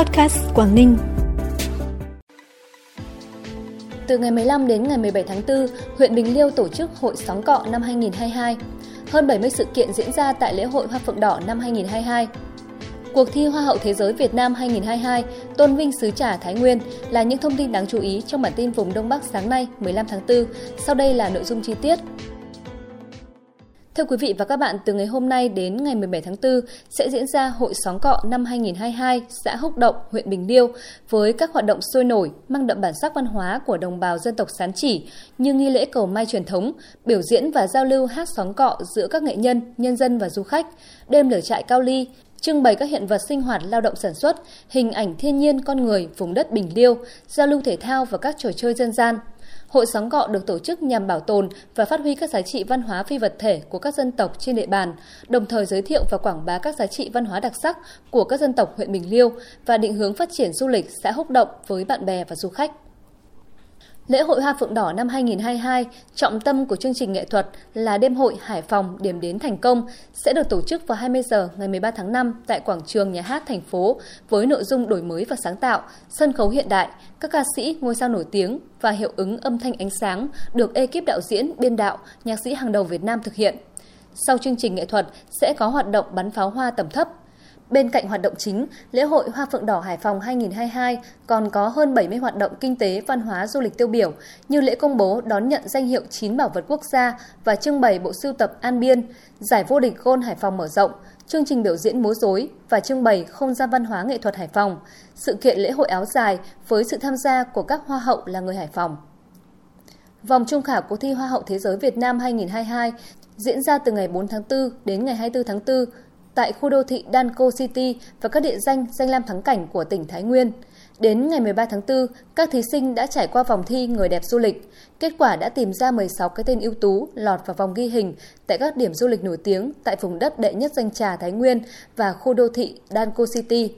Podcast Quảng Ninh. Từ ngày 15 đến ngày 17 tháng 4, huyện Bình Liêu tổ chức Hội Sóng Cọ năm 2022. Hơn 70 sự kiện diễn ra tại lễ hội Hoa Phượng Đỏ năm 2022. Cuộc thi Hoa hậu Thế giới Việt Nam 2022 tôn vinh sứ trà Thái Nguyên là những thông tin đáng chú ý trong bản tin vùng Đông Bắc sáng nay 15 tháng 4. Sau đây là nội dung chi tiết. Thưa quý vị và các bạn, từ ngày hôm nay đến ngày 17 tháng 4 sẽ diễn ra Hội Xóm Cọ năm 2022 xã Húc Động, huyện Bình Liêu với các hoạt động sôi nổi, mang đậm bản sắc văn hóa của đồng bào dân tộc Sán Chỉ như nghi lễ cầu mai truyền thống, biểu diễn và giao lưu hát xóm cọ giữa các nghệ nhân, nhân dân và du khách, đêm lửa trại cao ly, trưng bày các hiện vật sinh hoạt lao động sản xuất, hình ảnh thiên nhiên con người vùng đất Bình Liêu, giao lưu thể thao và các trò chơi dân gian. Hội sóng Gọ được tổ chức nhằm bảo tồn và phát huy các giá trị văn hóa phi vật thể của các dân tộc trên địa bàn, đồng thời giới thiệu và quảng bá các giá trị văn hóa đặc sắc của các dân tộc huyện Bình Liêu và định hướng phát triển du lịch xã Húc Động với bạn bè và du khách. Lễ hội Hoa Phượng Đỏ năm 2022, trọng tâm của chương trình nghệ thuật là đêm hội Hải Phòng điểm đến thành công sẽ được tổ chức vào 20 giờ ngày 13 tháng 5 tại quảng trường nhà hát thành phố với nội dung đổi mới và sáng tạo, sân khấu hiện đại, các ca sĩ, ngôi sao nổi tiếng và hiệu ứng âm thanh ánh sáng được ekip đạo diễn, biên đạo, nhạc sĩ hàng đầu Việt Nam thực hiện. Sau chương trình nghệ thuật sẽ có hoạt động bắn pháo hoa tầm thấp, Bên cạnh hoạt động chính, lễ hội Hoa Phượng Đỏ Hải Phòng 2022 còn có hơn 70 hoạt động kinh tế, văn hóa, du lịch tiêu biểu như lễ công bố đón nhận danh hiệu 9 bảo vật quốc gia và trưng bày bộ sưu tập An Biên, giải vô địch gôn Hải Phòng mở rộng, chương trình biểu diễn múa rối và trưng bày không gian văn hóa nghệ thuật Hải Phòng, sự kiện lễ hội áo dài với sự tham gia của các hoa hậu là người Hải Phòng. Vòng trung khảo cuộc thi Hoa hậu Thế giới Việt Nam 2022 diễn ra từ ngày 4 tháng 4 đến ngày 24 tháng 4 tại khu đô thị Danco City và các địa danh danh lam thắng cảnh của tỉnh Thái Nguyên. Đến ngày 13 tháng 4, các thí sinh đã trải qua vòng thi Người đẹp du lịch. Kết quả đã tìm ra 16 cái tên ưu tú lọt vào vòng ghi hình tại các điểm du lịch nổi tiếng tại vùng đất đệ nhất danh trà Thái Nguyên và khu đô thị Danco City.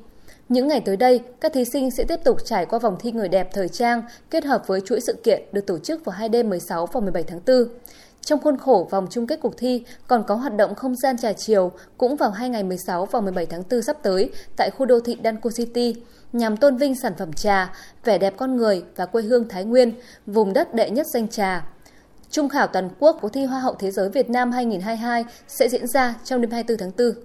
Những ngày tới đây, các thí sinh sẽ tiếp tục trải qua vòng thi người đẹp thời trang kết hợp với chuỗi sự kiện được tổ chức vào hai đêm 16 và 17 tháng 4. Trong khuôn khổ vòng chung kết cuộc thi còn có hoạt động không gian trà chiều cũng vào hai ngày 16 và 17 tháng 4 sắp tới tại khu đô thị Danco City nhằm tôn vinh sản phẩm trà, vẻ đẹp con người và quê hương Thái Nguyên, vùng đất đệ nhất danh trà. Trung khảo toàn quốc cuộc thi Hoa hậu Thế giới Việt Nam 2022 sẽ diễn ra trong đêm 24 tháng 4.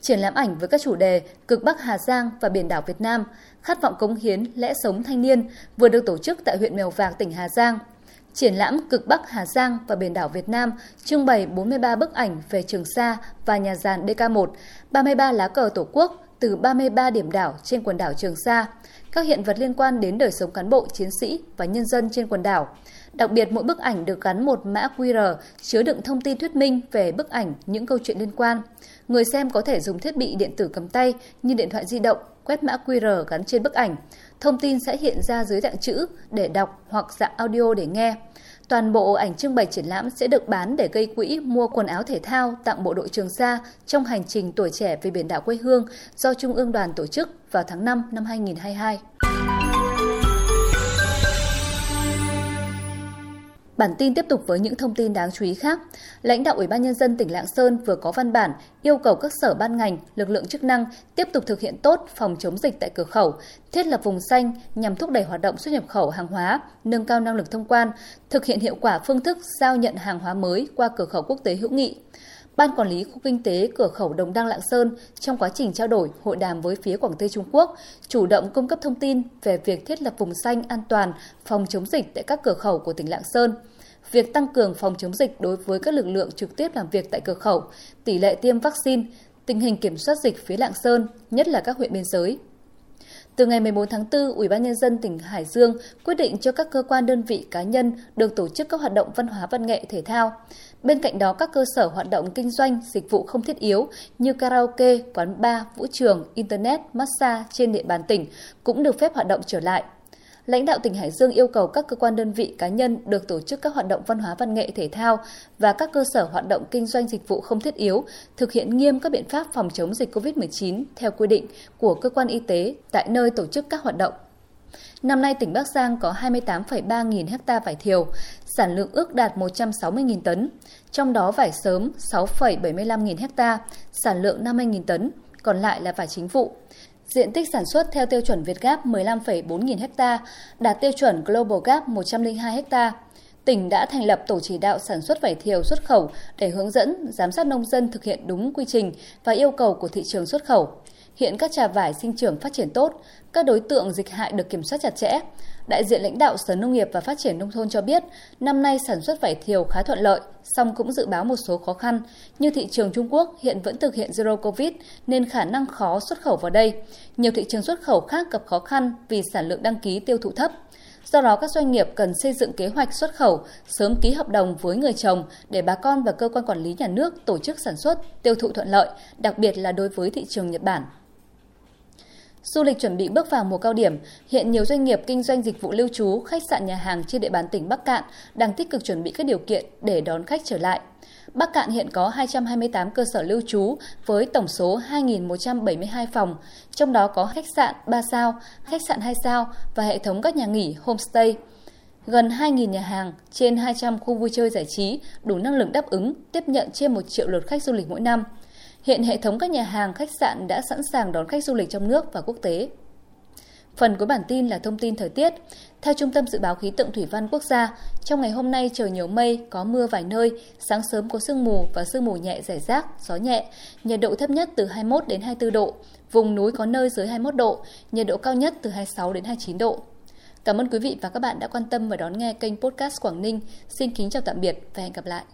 Triển lãm ảnh với các chủ đề Cực Bắc Hà Giang và Biển đảo Việt Nam, khát vọng cống hiến, lẽ sống thanh niên vừa được tổ chức tại huyện Mèo Vạc, tỉnh Hà Giang – Triển lãm Cực Bắc Hà Giang và biển đảo Việt Nam trưng bày 43 bức ảnh về Trường Sa và nhà giàn DK1, 33 lá cờ Tổ quốc từ 33 điểm đảo trên quần đảo Trường Sa, các hiện vật liên quan đến đời sống cán bộ, chiến sĩ và nhân dân trên quần đảo. Đặc biệt mỗi bức ảnh được gắn một mã QR chứa đựng thông tin thuyết minh về bức ảnh, những câu chuyện liên quan. Người xem có thể dùng thiết bị điện tử cầm tay như điện thoại di động, quét mã QR gắn trên bức ảnh. Thông tin sẽ hiện ra dưới dạng chữ để đọc hoặc dạng audio để nghe. Toàn bộ ảnh trưng bày triển lãm sẽ được bán để gây quỹ mua quần áo thể thao tặng bộ đội Trường Sa trong hành trình tuổi trẻ về biển đảo quê hương do Trung ương đoàn tổ chức vào tháng 5 năm 2022. Bản tin tiếp tục với những thông tin đáng chú ý khác. Lãnh đạo Ủy ban Nhân dân tỉnh Lạng Sơn vừa có văn bản yêu cầu các sở ban ngành, lực lượng chức năng tiếp tục thực hiện tốt phòng chống dịch tại cửa khẩu, thiết lập vùng xanh nhằm thúc đẩy hoạt động xuất nhập khẩu hàng hóa, nâng cao năng lực thông quan, thực hiện hiệu quả phương thức giao nhận hàng hóa mới qua cửa khẩu quốc tế hữu nghị. Ban Quản lý Khu Kinh tế Cửa khẩu Đồng Đăng Lạng Sơn trong quá trình trao đổi, hội đàm với phía Quảng Tây Trung Quốc, chủ động cung cấp thông tin về việc thiết lập vùng xanh an toàn phòng chống dịch tại các cửa khẩu của tỉnh Lạng Sơn việc tăng cường phòng chống dịch đối với các lực lượng trực tiếp làm việc tại cửa khẩu, tỷ lệ tiêm vaccine, tình hình kiểm soát dịch phía Lạng Sơn, nhất là các huyện biên giới. Từ ngày 14 tháng 4, Ủy ban nhân dân tỉnh Hải Dương quyết định cho các cơ quan đơn vị cá nhân được tổ chức các hoạt động văn hóa văn nghệ thể thao. Bên cạnh đó, các cơ sở hoạt động kinh doanh dịch vụ không thiết yếu như karaoke, quán bar, vũ trường, internet, massage trên địa bàn tỉnh cũng được phép hoạt động trở lại lãnh đạo tỉnh Hải Dương yêu cầu các cơ quan đơn vị cá nhân được tổ chức các hoạt động văn hóa văn nghệ thể thao và các cơ sở hoạt động kinh doanh dịch vụ không thiết yếu thực hiện nghiêm các biện pháp phòng chống dịch COVID-19 theo quy định của cơ quan y tế tại nơi tổ chức các hoạt động. Năm nay, tỉnh Bắc Giang có 28,3 nghìn hecta vải thiều, sản lượng ước đạt 160 nghìn tấn, trong đó vải sớm 6,75 nghìn hecta, sản lượng 50 nghìn tấn, còn lại là vải chính vụ. Diện tích sản xuất theo tiêu chuẩn Việt Gáp 15,4 nghìn ha, đạt tiêu chuẩn Global Gap 102 ha. Tỉnh đã thành lập tổ chỉ đạo sản xuất vải thiều xuất khẩu để hướng dẫn, giám sát nông dân thực hiện đúng quy trình và yêu cầu của thị trường xuất khẩu. Hiện các trà vải sinh trưởng phát triển tốt, các đối tượng dịch hại được kiểm soát chặt chẽ. Đại diện lãnh đạo Sở Nông nghiệp và Phát triển Nông thôn cho biết, năm nay sản xuất vải thiều khá thuận lợi, song cũng dự báo một số khó khăn, như thị trường Trung Quốc hiện vẫn thực hiện Zero Covid nên khả năng khó xuất khẩu vào đây. Nhiều thị trường xuất khẩu khác gặp khó khăn vì sản lượng đăng ký tiêu thụ thấp. Do đó, các doanh nghiệp cần xây dựng kế hoạch xuất khẩu, sớm ký hợp đồng với người trồng để bà con và cơ quan quản lý nhà nước tổ chức sản xuất, tiêu thụ thuận lợi, đặc biệt là đối với thị trường Nhật Bản. Du lịch chuẩn bị bước vào mùa cao điểm, hiện nhiều doanh nghiệp kinh doanh dịch vụ lưu trú, khách sạn nhà hàng trên địa bàn tỉnh Bắc Cạn đang tích cực chuẩn bị các điều kiện để đón khách trở lại. Bắc Cạn hiện có 228 cơ sở lưu trú với tổng số 2.172 phòng, trong đó có khách sạn 3 sao, khách sạn 2 sao và hệ thống các nhà nghỉ homestay. Gần 2.000 nhà hàng, trên 200 khu vui chơi giải trí đủ năng lực đáp ứng tiếp nhận trên 1 triệu lượt khách du lịch mỗi năm. Hiện hệ thống các nhà hàng, khách sạn đã sẵn sàng đón khách du lịch trong nước và quốc tế. Phần cuối bản tin là thông tin thời tiết. Theo Trung tâm Dự báo Khí tượng Thủy văn Quốc gia, trong ngày hôm nay trời nhiều mây, có mưa vài nơi, sáng sớm có sương mù và sương mù nhẹ rải rác, gió nhẹ, nhiệt độ thấp nhất từ 21 đến 24 độ, vùng núi có nơi dưới 21 độ, nhiệt độ cao nhất từ 26 đến 29 độ. Cảm ơn quý vị và các bạn đã quan tâm và đón nghe kênh podcast Quảng Ninh. Xin kính chào tạm biệt và hẹn gặp lại.